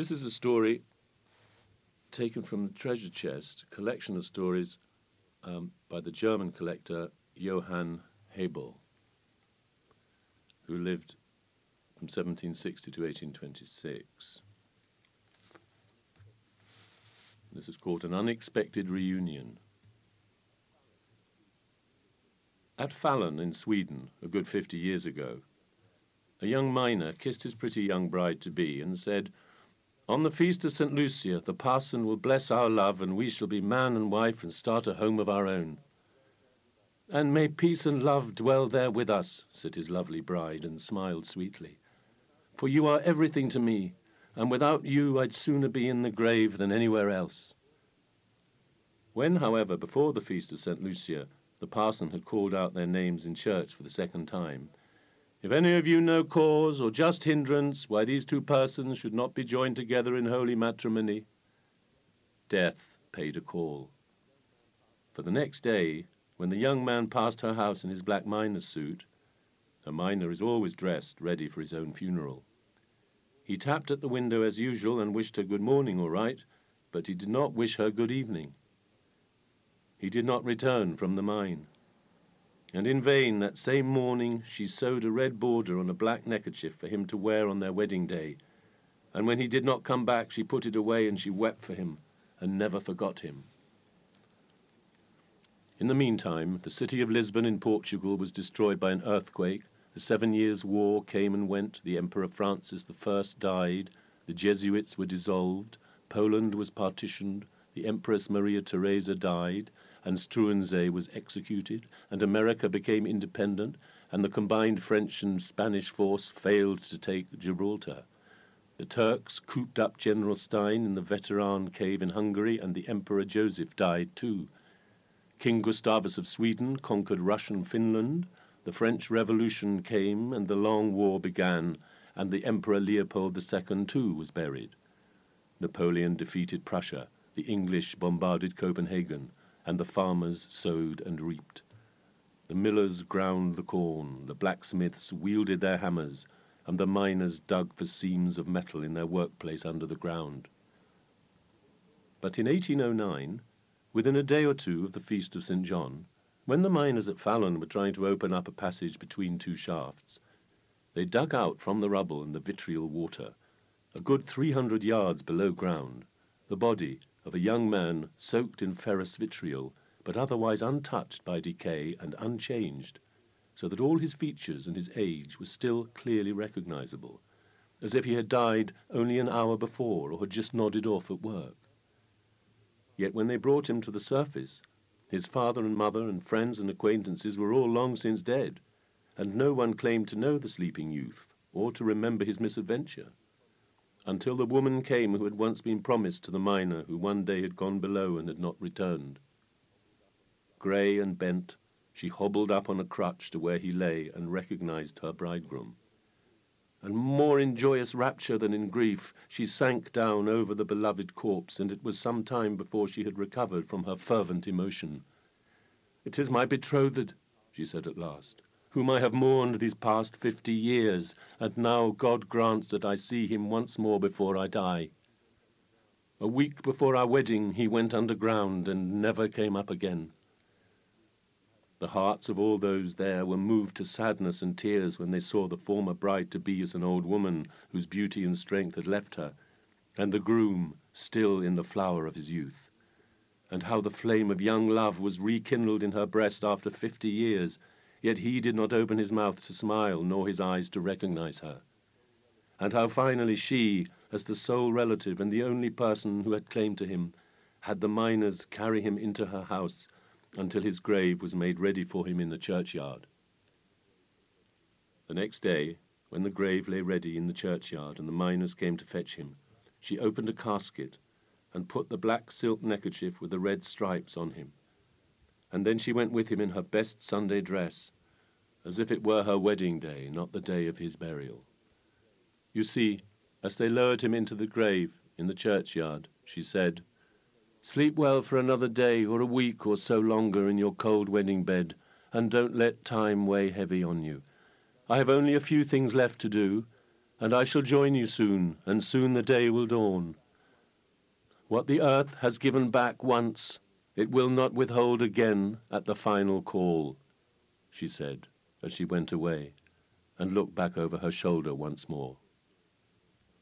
This is a story taken from the treasure chest, a collection of stories um, by the German collector Johann Hebel, who lived from 1760 to 1826. This is called An Unexpected Reunion. At Falun in Sweden, a good fifty years ago, a young miner kissed his pretty young bride to be and said, On the feast of St. Lucia, the parson will bless our love, and we shall be man and wife and start a home of our own. And may peace and love dwell there with us, said his lovely bride, and smiled sweetly. For you are everything to me, and without you I'd sooner be in the grave than anywhere else. When, however, before the feast of St. Lucia, the parson had called out their names in church for the second time, if any of you know cause or just hindrance why these two persons should not be joined together in holy matrimony, death paid a call. For the next day, when the young man passed her house in his black miner's suit, a miner is always dressed, ready for his own funeral. He tapped at the window as usual and wished her good morning, all right, but he did not wish her good evening. He did not return from the mine. And in vain that same morning she sewed a red border on a black neckerchief for him to wear on their wedding day. And when he did not come back, she put it away and she wept for him and never forgot him. In the meantime, the city of Lisbon in Portugal was destroyed by an earthquake. The Seven Years' War came and went. The Emperor Francis I died. The Jesuits were dissolved. Poland was partitioned. The Empress Maria Theresa died and Struensee was executed, and America became independent, and the combined French and Spanish force failed to take Gibraltar. The Turks cooped up General Stein in the Veteran cave in Hungary, and the Emperor Joseph died too. King Gustavus of Sweden conquered Russian Finland. The French Revolution came, and the long war began, and the Emperor Leopold II too was buried. Napoleon defeated Prussia. The English bombarded Copenhagen and the farmers sowed and reaped. The millers ground the corn, the blacksmiths wielded their hammers, and the miners dug for seams of metal in their workplace under the ground. But in 1809, within a day or two of the feast of St. John, when the miners at Falun were trying to open up a passage between two shafts, they dug out from the rubble and the vitriol water, a good three hundred yards below ground, the body of a young man soaked in ferrous vitriol, but otherwise untouched by decay and unchanged, so that all his features and his age were still clearly recognizable, as if he had died only an hour before or had just nodded off at work. Yet when they brought him to the surface, his father and mother and friends and acquaintances were all long since dead, and no one claimed to know the sleeping youth or to remember his misadventure until the woman came who had once been promised to the miner who one day had gone below and had not returned. Grey and bent, she hobbled up on a crutch to where he lay and recognized her bridegroom. And more in joyous rapture than in grief, she sank down over the beloved corpse, and it was some time before she had recovered from her fervent emotion. It is my betrothed, she said at last whom I have mourned these past fifty years, and now God grants that I see him once more before I die. A week before our wedding, he went underground and never came up again. The hearts of all those there were moved to sadness and tears when they saw the former bride to be as an old woman whose beauty and strength had left her, and the groom still in the flower of his youth, and how the flame of young love was rekindled in her breast after fifty years, Yet he did not open his mouth to smile, nor his eyes to recognize her. And how finally she, as the sole relative and the only person who had claim to him, had the miners carry him into her house until his grave was made ready for him in the churchyard. The next day, when the grave lay ready in the churchyard and the miners came to fetch him, she opened a casket and put the black silk neckerchief with the red stripes on him and then she went with him in her best Sunday dress, as if it were her wedding day, not the day of his burial. You see, as they lowered him into the grave in the churchyard, she said, Sleep well for another day or a week or so longer in your cold wedding bed, and don't let time weigh heavy on you. I have only a few things left to do, and I shall join you soon, and soon the day will dawn. What the earth has given back once, it will not withhold again at the final call, she said as she went away and looked back over her shoulder once more.